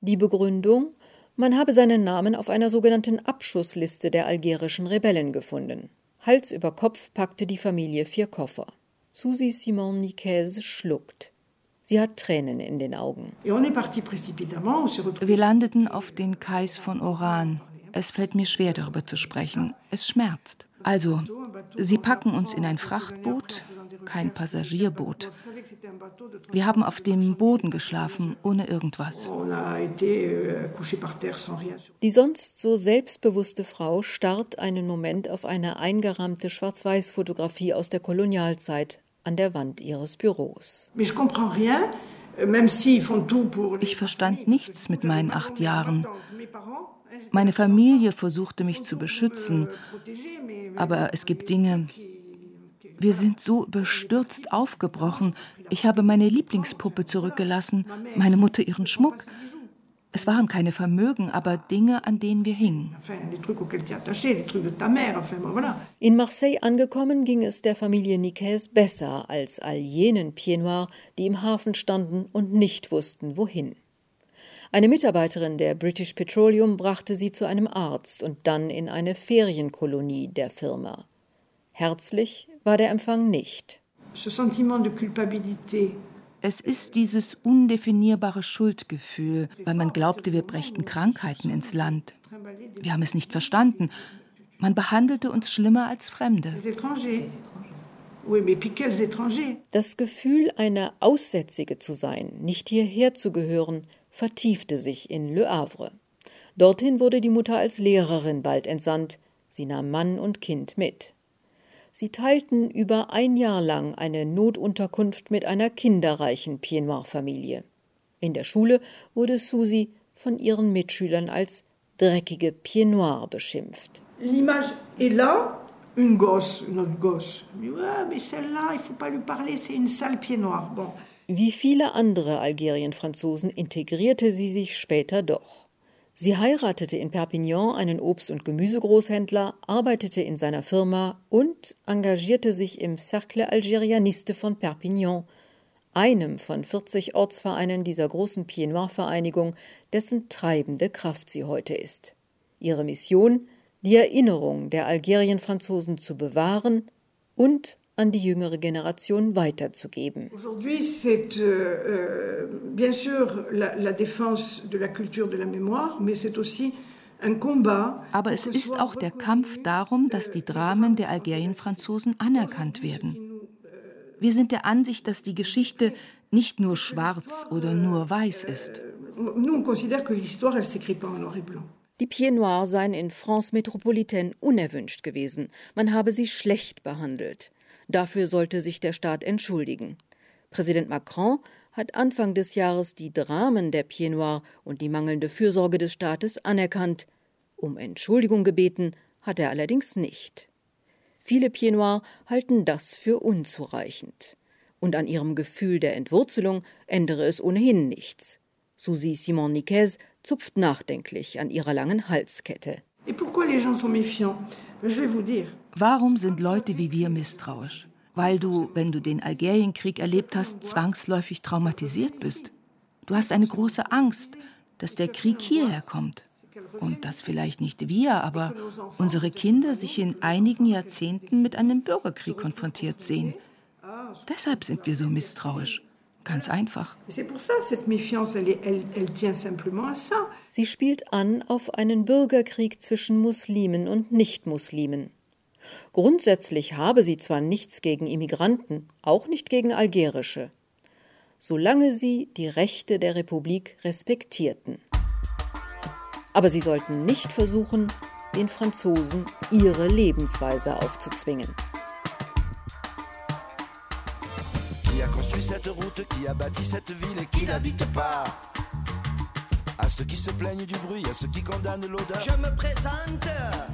Die Begründung, man habe seinen Namen auf einer sogenannten Abschussliste der algerischen Rebellen gefunden. Hals über Kopf packte die Familie vier Koffer. Susi Simon Nicaise schluckt. Sie hat Tränen in den Augen. Wir landeten auf den Kais von Oran. Es fällt mir schwer, darüber zu sprechen. Es schmerzt. Also, sie packen uns in ein Frachtboot, kein Passagierboot. Wir haben auf dem Boden geschlafen, ohne irgendwas. Die sonst so selbstbewusste Frau starrt einen Moment auf eine eingerahmte Schwarz-Weiß-Fotografie aus der Kolonialzeit an der Wand ihres Büros. Ich verstand nichts mit meinen acht Jahren. Meine Familie versuchte mich zu beschützen, aber es gibt Dinge. Wir sind so überstürzt aufgebrochen. Ich habe meine Lieblingspuppe zurückgelassen, meine Mutter ihren Schmuck. Es waren keine Vermögen, aber Dinge, an denen wir hingen. In Marseille angekommen, ging es der Familie Nicaise besser als all jenen Pieds die im Hafen standen und nicht wussten, wohin. Eine Mitarbeiterin der British Petroleum brachte sie zu einem Arzt und dann in eine Ferienkolonie der Firma. Herzlich war der Empfang nicht. Es ist dieses undefinierbare Schuldgefühl, weil man glaubte, wir brächten Krankheiten ins Land. Wir haben es nicht verstanden. Man behandelte uns schlimmer als Fremde. Das Gefühl, eine Aussätzige zu sein, nicht hierher zu gehören, vertiefte sich in Le Havre. Dorthin wurde die Mutter als Lehrerin bald entsandt. Sie nahm Mann und Kind mit. Sie teilten über ein Jahr lang eine Notunterkunft mit einer kinderreichen Pied Noir-Familie. In der Schule wurde Susi von ihren Mitschülern als dreckige Pied beschimpft. L'image est là, une gosse, une autre gosse. Ouais, mais celle-là, il faut pas lui parler, c'est une sale pied noir. Bon. Wie viele andere Algerien-Franzosen integrierte sie sich später doch. Sie heiratete in Perpignan einen Obst- und Gemüsegroßhändler, arbeitete in seiner Firma und engagierte sich im Cercle Algérianiste von Perpignan, einem von 40 Ortsvereinen dieser großen Pied Noir-Vereinigung, dessen treibende Kraft sie heute ist. Ihre Mission, die Erinnerung der Algerien-Franzosen zu bewahren und an die jüngere Generation weiterzugeben. Aujourd'hui, c'est euh, bien sûr la, la défense de la culture de la mémoire, mais c'est aussi aber es ist auch der Kampf darum, dass die Dramen der Algerien-Franzosen anerkannt werden. Wir sind der Ansicht, dass die Geschichte nicht nur schwarz oder nur weiß ist. Die Pieds Noirs seien in France Métropolitaine unerwünscht gewesen. Man habe sie schlecht behandelt. Dafür sollte sich der Staat entschuldigen. Präsident Macron hat Anfang des Jahres die Dramen der Pieds Noirs und die mangelnde Fürsorge des Staates anerkannt. Um Entschuldigung gebeten hat er allerdings nicht. Viele Pieds Noirs halten das für unzureichend. Und an ihrem Gefühl der Entwurzelung ändere es ohnehin nichts. Susi Simon Niquez zupft nachdenklich an ihrer langen Halskette. Warum sind Leute wie wir misstrauisch? Weil du, wenn du den Algerienkrieg erlebt hast, zwangsläufig traumatisiert bist. Du hast eine große Angst, dass der Krieg hierher kommt. Und dass vielleicht nicht wir, aber unsere Kinder sich in einigen Jahrzehnten mit einem Bürgerkrieg konfrontiert sehen. Deshalb sind wir so misstrauisch. Ganz einfach. Sie spielt an auf einen Bürgerkrieg zwischen Muslimen und Nichtmuslimen. Grundsätzlich habe sie zwar nichts gegen Immigranten, auch nicht gegen algerische, solange sie die Rechte der Republik respektierten. Aber sie sollten nicht versuchen, den Franzosen ihre Lebensweise aufzuzwingen. Qui a construit cette route, qui a bâti cette ville et qui n'habite pas ceux qui se plaignent du bruit, à ceux qui condamnent l'odeur. Je me présente,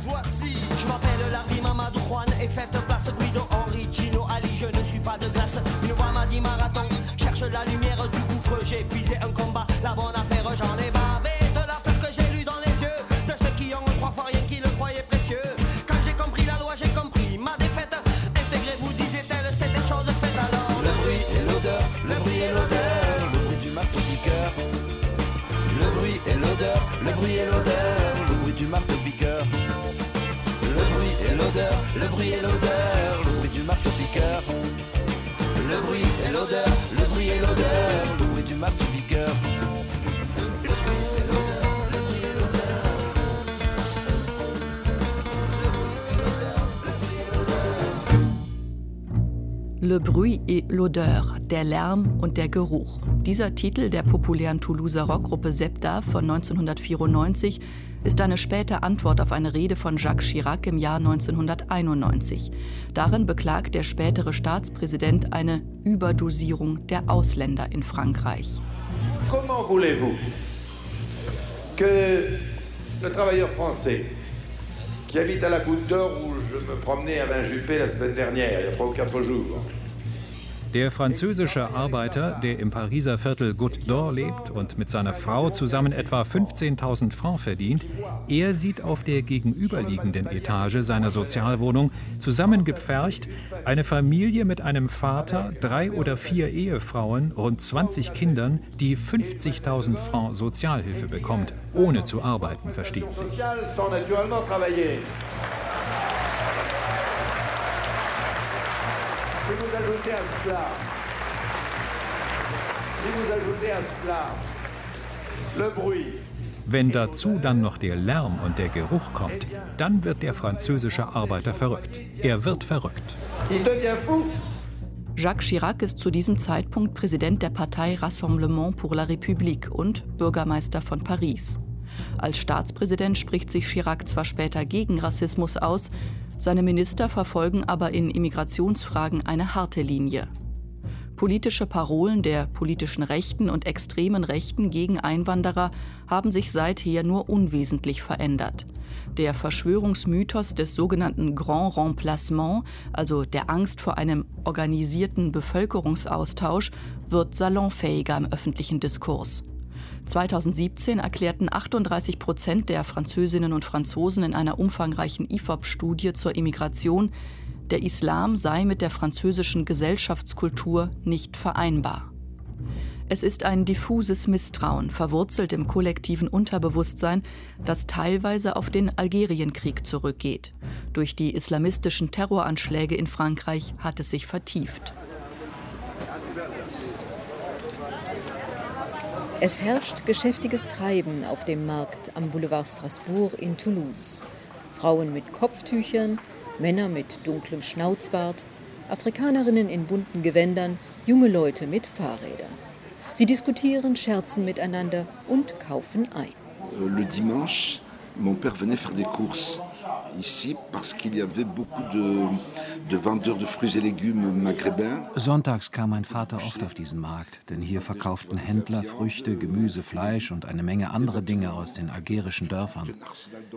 voici. Je m'appelle Larry Mamadou Juan et faites place Guido Henri Gino Ali. Je ne suis pas de glace, une voix m'a dit marathon. Cherche la lumière du gouffre, j'ai épuisé un combat. La bonne affaire, j'en ai bavé le bruit et l'odeur, le bruit du marteau piqueur. Le bruit et l'odeur, le bruit et l'odeur, le bruit du marteau piqueur. Le bruit et l'odeur, le bruit et l'odeur, Le Bruit et l'Odeur, der Lärm und der Geruch. Dieser Titel der populären Toulouser Rockgruppe Septa von 1994 ist eine späte Antwort auf eine Rede von Jacques Chirac im Jahr 1991. Darin beklagt der spätere Staatspräsident eine Überdosierung der Ausländer in Frankreich. Comment voulez-vous que le travailleur français qui habite à la Goutte d'Or où je me promenais à Vingt-Juppé la semaine dernière, il y a trois ou quatre jours, Der französische Arbeiter, der im Pariser Viertel Goutte d'Or lebt und mit seiner Frau zusammen etwa 15.000 Francs verdient, er sieht auf der gegenüberliegenden Etage seiner Sozialwohnung zusammengepfercht eine Familie mit einem Vater, drei oder vier Ehefrauen, rund 20 Kindern, die 50.000 Francs Sozialhilfe bekommt, ohne zu arbeiten, versteht sich. Si vous ajoutez à cela, si vous ajoutez à cela le bruit, Wenn dazu dann noch der Lärm und der Geruch kommt, dann wird der französische Arbeiter verrückt. Er wird verrückt. Jacques Chirac ist zu diesem Zeitpunkt Präsident der Partei Rassemblement pour la République und Bürgermeister von Paris. Als Staatspräsident spricht sich Chirac zwar später gegen Rassismus aus, seine Minister verfolgen aber in Immigrationsfragen eine harte Linie. Politische Parolen der politischen Rechten und extremen Rechten gegen Einwanderer haben sich seither nur unwesentlich verändert. Der Verschwörungsmythos des sogenannten Grand Remplacement, also der Angst vor einem organisierten Bevölkerungsaustausch, wird salonfähiger im öffentlichen Diskurs. 2017 erklärten 38 Prozent der Französinnen und Franzosen in einer umfangreichen IFOP-Studie zur Immigration, der Islam sei mit der französischen Gesellschaftskultur nicht vereinbar. Es ist ein diffuses Misstrauen, verwurzelt im kollektiven Unterbewusstsein, das teilweise auf den Algerienkrieg zurückgeht. Durch die islamistischen Terroranschläge in Frankreich hat es sich vertieft. Es herrscht geschäftiges Treiben auf dem Markt am Boulevard Strasbourg in Toulouse. Frauen mit Kopftüchern, Männer mit dunklem Schnauzbart, Afrikanerinnen in bunten Gewändern, junge Leute mit Fahrrädern. Sie diskutieren, scherzen miteinander und kaufen ein. Euh, Le dimanche, mon père venait faire des courses ici parce qu'il y avait beaucoup de, de vendeurs de fruits et légumes maghrébins. Sonntags kam mein Vater oft auf diesen Markt, denn hier verkauften Händler Früchte, Gemüse, Fleisch und eine Menge andere Dinge aus den algerischen Dörfern.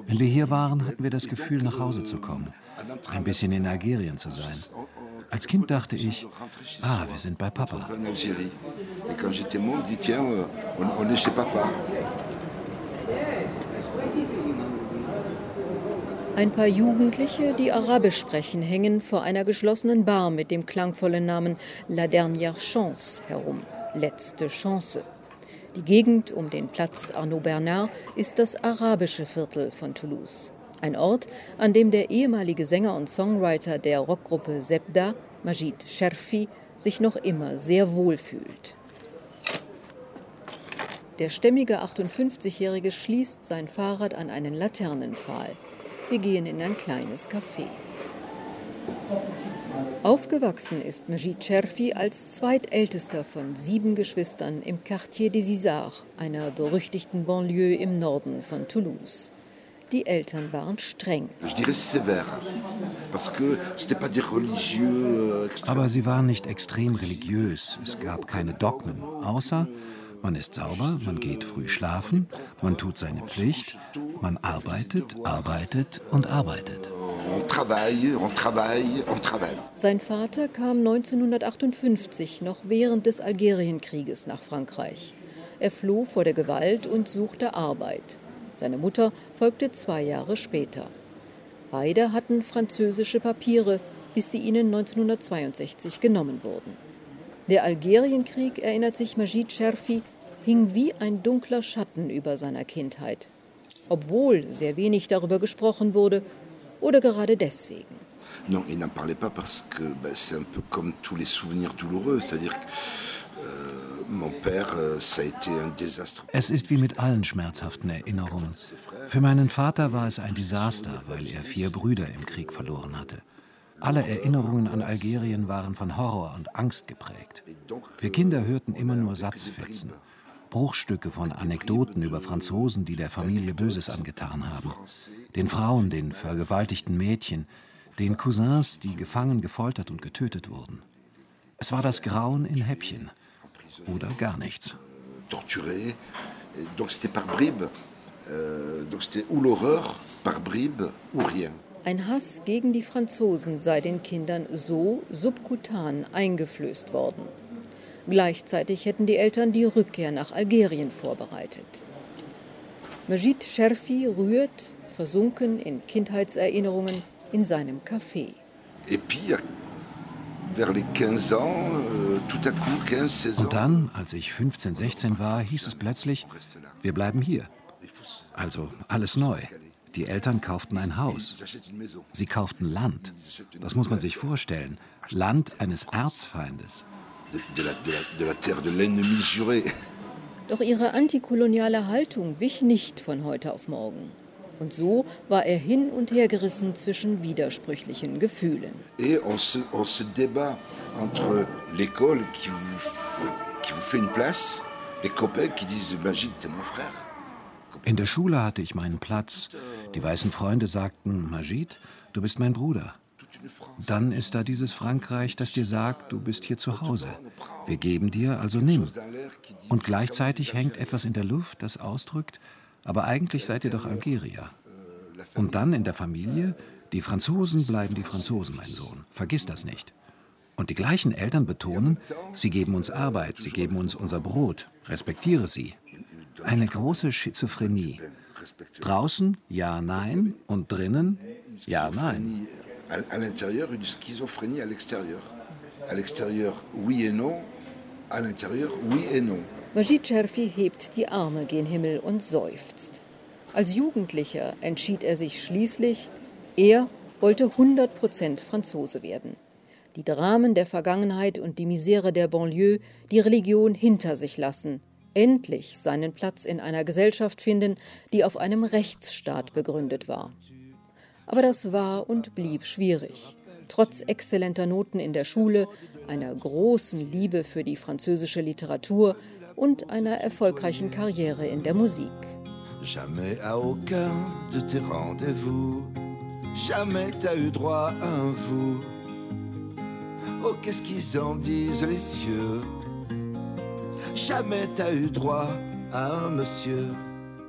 Wenn wir hier waren, hatten wir das Gefühl, nach Hause zu kommen, ein bisschen in Algerien zu sein. Als Kind dachte ich, ah, wir sind bei Papa. Et quand j'étais môme, dis tiens, on, on est chez papa. Ein paar Jugendliche, die Arabisch sprechen, hängen vor einer geschlossenen Bar mit dem klangvollen Namen La Dernière Chance herum. Letzte Chance. Die Gegend um den Platz Arnaud Bernard ist das arabische Viertel von Toulouse. Ein Ort, an dem der ehemalige Sänger und Songwriter der Rockgruppe Zebda, Majid Sherfi, sich noch immer sehr wohl fühlt. Der stämmige 58-Jährige schließt sein Fahrrad an einen Laternenpfahl. Wir gehen in ein kleines Café. Aufgewachsen ist Majid Cherfi als zweitältester von sieben Geschwistern im Quartier des Isards, einer berüchtigten Banlieue im Norden von Toulouse. Die Eltern waren streng. Euh, Aber sie waren nicht extrem religiös. Es gab keine Dogmen, außer man ist sauber, man geht früh schlafen, man tut seine Pflicht, man arbeitet, arbeitet und arbeitet. Sein Vater kam 1958 noch während des Algerienkrieges nach Frankreich. Er floh vor der Gewalt und suchte Arbeit. Seine Mutter folgte zwei Jahre später. Beide hatten französische Papiere, bis sie ihnen 1962 genommen wurden. Der Algerienkrieg, erinnert sich Majid Scherfi, hing wie ein dunkler Schatten über seiner Kindheit. Obwohl sehr wenig darüber gesprochen wurde oder gerade deswegen. Non, il n'en parlait pas parce que ben, c'est un peu comme tous les souvenirs douloureux, c'est-à-dire que Euh, es ist wie mit allen schmerzhaften Erinnerungen. Für meinen Vater war es ein Desaster, weil er vier Brüder im Krieg verloren hatte. Alle Erinnerungen an Algerien waren von Horror und Angst geprägt. Wir Kinder hörten immer nur Satzfetzen, Bruchstücke von Anekdoten über Franzosen, die der Familie Böses angetan haben, den Frauen, den vergewaltigten Mädchen, den Cousins, die gefangen, gefoltert und getötet wurden. Es war das Grauen in Häppchen oder gar nichts. Torturé, donc c'était par bribes. Euh, donc c'était ou l'horreur par bribes ou rien. Ein Hass gegen die Franzosen sei den Kindern so subkutan eingeflößt worden. Gleichzeitig hätten die Eltern die Rückkehr nach Algerien vorbereitet. Majid Sherfi rührt, versunken in Kindheitserinnerungen, in seinem Café. Et puis, vers les 15 ans, euh, tout à coup, 15, 16 ans. Und dann, als ich 15, 16 war, hieß es plötzlich, wir bleiben hier. Also alles neu. Die Eltern kauften ein Haus. Sie kauften Land. Das muss man sich vorstellen. Land eines Erzfeindes. Doch ihre antikoloniale Haltung wich nicht von heute auf morgen. Und so war er hin und her gerissen zwischen widersprüchlichen Gefühlen. Et on se, on se débat entre l'école qui vous, qui vous fait une place, les copains qui disent Magid, t'es mon frère. In der Schule hatte ich meinen Platz. Die weißen Freunde sagten, Majid, du bist mein Bruder. Dann ist da dieses Frankreich, das dir sagt, du bist hier zu Hause. Wir geben dir, also nimm. Und gleichzeitig hängt etwas in der Luft, das ausdrückt, aber eigentlich seid ihr doch Algerier. Und dann in der Familie, die Franzosen bleiben die Franzosen, mein Sohn. Vergiss das nicht. Und die gleichen Eltern betonen, sie geben uns Arbeit, sie geben uns unser Brot, respektiere sie. Eine große Schizophrenie. Draußen ja, nein und drinnen ja, nein. À l'intérieur, une schizophrénie à l'extérieur. À l'extérieur, oui et non. À l'intérieur, oui et non. Majid Scherfi hebt die Arme gen Himmel und seufzt. Als Jugendlicher entschied er sich schließlich, er wollte 100% Franzose werden. Die Dramen der Vergangenheit und die Misere der Banlieue, die Religion hinter sich lassen, endlich seinen Platz in einer Gesellschaft finden, die auf einem Rechtsstaat begründet war. Aber das war und blieb schwierig. Trotz exzellenter Noten in der Schule, einer großen Liebe für die französische Literatur, und einer erfolgreichen Karriere in der Musik. Jamais à aucun de tes rendez-vous, jamais t'as eu droit à un vous. Oh, qu'est-ce qu'ils en disent les cieux? Jamais t'as eu droit à un monsieur.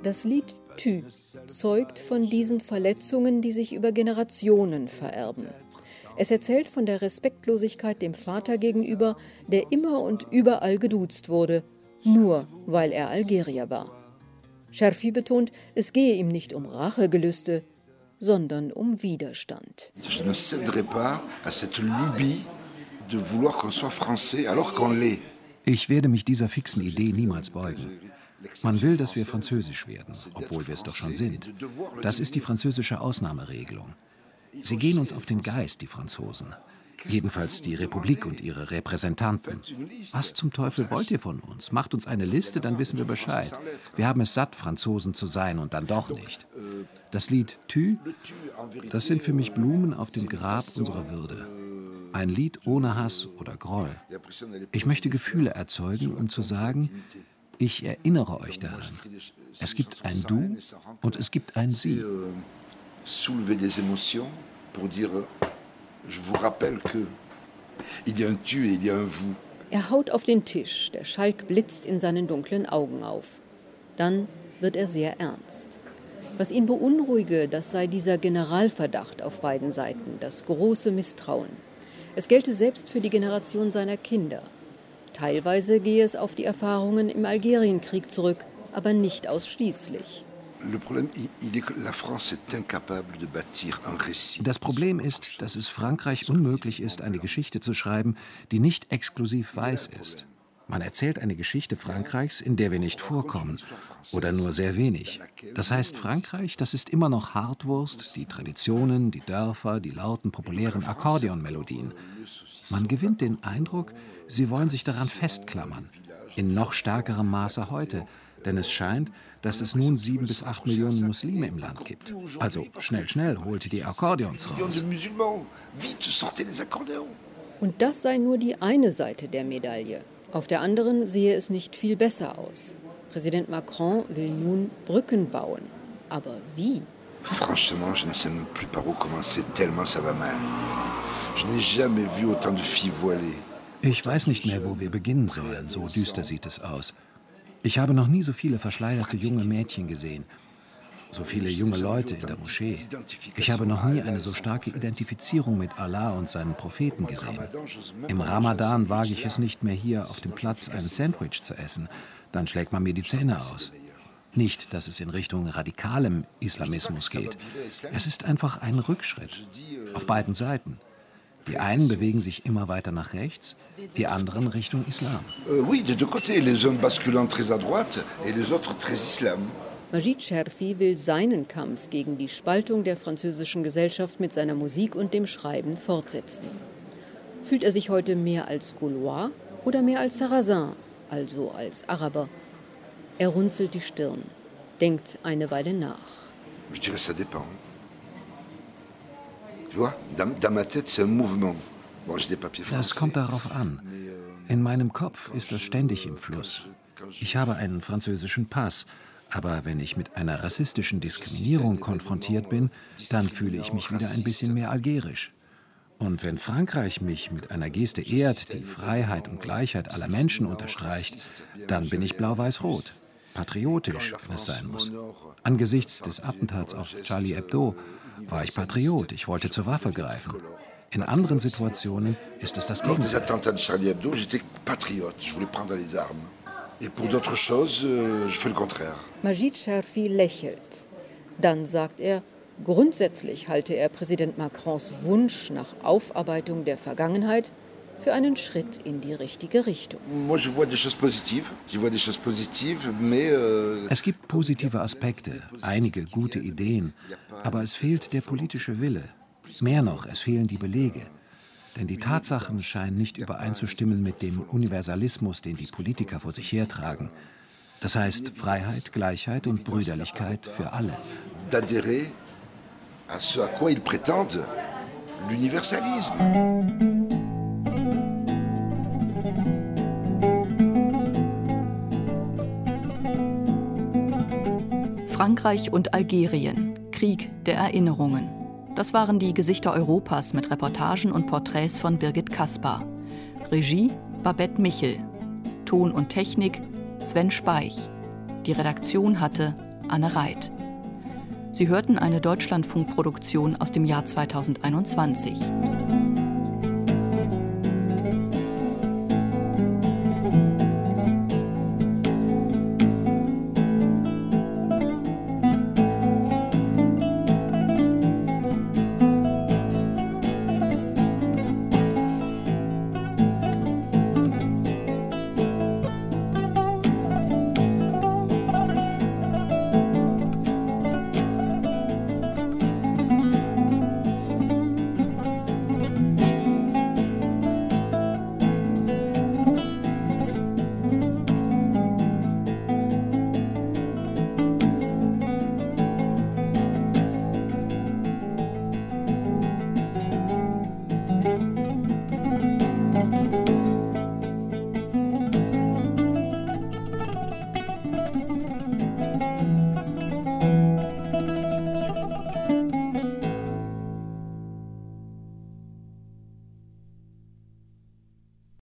Das Lied Tü zeugt von diesen Verletzungen, die sich über Generationen vererben. Es erzählt von der Respektlosigkeit dem Vater gegenüber, der immer und überall geduzt wurde nur weil er Algerier war. Scherfi betont, es gehe ihm nicht um Rachegelüste, sondern um Widerstand. Ne céderai pas à cette lubie de vouloir qu'on soit français alors qu'on l'est. Ich werde mich dieser fixen Idee niemals beugen. Man will, dass wir französisch werden, obwohl wir es doch schon sind. Das ist die französische Ausnahmeregelung. Sie gehen uns auf den Geist, die Franzosen. Jedenfalls die Republik und ihre Repräsentanten. Was zum Teufel wollt ihr von uns? Macht uns eine Liste, dann wissen wir Bescheid. Wir haben es satt, Franzosen zu sein und dann doch nicht. Das Lied Tü, das sind für mich Blumen auf dem Grab unserer Würde. Ein Lied ohne Hass oder Groll. Ich möchte Gefühle erzeugen, um zu sagen, ich erinnere euch daran. Es gibt ein Du und es gibt ein Sie. Soulever des émotions pour dire je vous rappelle que il y a un tu et il y a un vous. Er haut auf den Tisch, der Schalk blitzt in seinen dunklen Augen auf. Dann wird er sehr ernst. Was ihn beunruhige, das sei dieser Generalverdacht auf beiden Seiten, das große Misstrauen. Es gelte selbst für die Generation seiner Kinder. Teilweise gehe es auf die Erfahrungen im Algerienkrieg zurück, aber nicht ausschließlich. Das Problem ist, dass es Frankreich unmöglich ist, eine Geschichte zu schreiben, die nicht exklusiv weiß ist. Man erzählt eine Geschichte Frankreichs, in der wir nicht vorkommen oder nur sehr wenig. Das heißt, Frankreich, das ist immer noch Hartwurst, die Traditionen, die Dörfer, die lauten, populären Akkordeonmelodien. Man gewinnt den Eindruck, sie wollen sich daran festklammern. In noch stärkerem Maße heute, denn es scheint, dass es nun sieben bis acht Millionen Muslime im Land gibt. Also schnell, schnell, holte die Akkordeons raus. Und das sei nur die eine Seite der Medaille. Auf der anderen sehe es nicht viel besser aus. Präsident Macron will nun Brücken bauen. Aber wie? Franchement, je ne sais même plus par où commencer, tellement ça va mal. Je n'ai jamais vu autant de filles voilées. Ich weiß nicht mehr, wo wir beginnen sollen, so düster sieht es aus. Ich habe noch nie so viele verschleierte junge Mädchen gesehen, so viele junge Leute in der Moschee. Ich habe noch nie eine so starke Identifizierung mit Allah und seinen Propheten gesehen. Im Ramadan wage ich es nicht mehr hier auf dem Platz ein Sandwich zu essen, dann schlägt man mir die Zähne aus. Nicht, dass es in Richtung radikalem Islamismus geht. Es ist einfach ein Rückschritt. Auf beiden Seiten. Die einen bewegen sich immer weiter nach rechts, die anderen Richtung Islam. Oui, de deux côtés, les hommes basculant très à droite et les autres très islam. Majid Cherfi will seinen Kampf gegen die Spaltung der französischen Gesellschaft mit seiner Musik und dem Schreiben fortsetzen. Fühlt er sich heute mehr als Gaulois oder mehr als Sarrazin, also als Araber? Er runzelt die Stirn, denkt eine Weile nach. Je dirais, ça dépend. Tu vois, dans, dans ma tête, c'est un mouvement. Bon, j'ai des papiers Das kommt darauf an. In meinem Kopf ist das ständig im Fluss. Ich habe einen französischen Pass, aber wenn ich mit einer rassistischen Diskriminierung konfrontiert bin, dann fühle ich mich wieder ein bisschen mehr algerisch. Und wenn Frankreich mich mit einer Geste ehrt, die Freiheit und Gleichheit aller Menschen unterstreicht, dann bin ich blau-weiß-rot. Patriotisch, wenn es sein muss. Angesichts des Attentats auf Charlie Hebdo war ich Patriot, ich wollte zur Waffe greifen. In anderen Situationen ist es das Lors des Gegenteil. attentats de Charlie Hebdo, j'étais patriote, je voulais prendre les armes. Et pour d'autres choses, euh, je fais le contraire. Majid Cherfi lächelt. Dann sagt er, grundsätzlich halte er Präsident Macrons Wunsch nach Aufarbeitung der Vergangenheit für einen Schritt in die richtige Richtung. Euh, Es gibt positive Aspekte, einige gute Ideen, aber es fehlt der politische Wille. Mehr noch, es fehlen die Belege. Denn die Tatsachen scheinen nicht übereinzustimmen mit dem Universalismus, den die Politiker vor sich hertragen. Das heißt Freiheit, Gleichheit und Brüderlichkeit für alle. d'adhérer à ce à quoi ils prétendent, l'universalisme. Frankreich und Algerien. Krieg der Erinnerungen. Das waren die Gesichter Europas mit Reportagen und Porträts von Birgit Kaspar. Regie Babette Michel. Ton und Technik Sven Speich. Die Redaktion hatte Anne Reit. Sie hörten eine Deutschlandfunkproduktion aus dem Jahr 2021.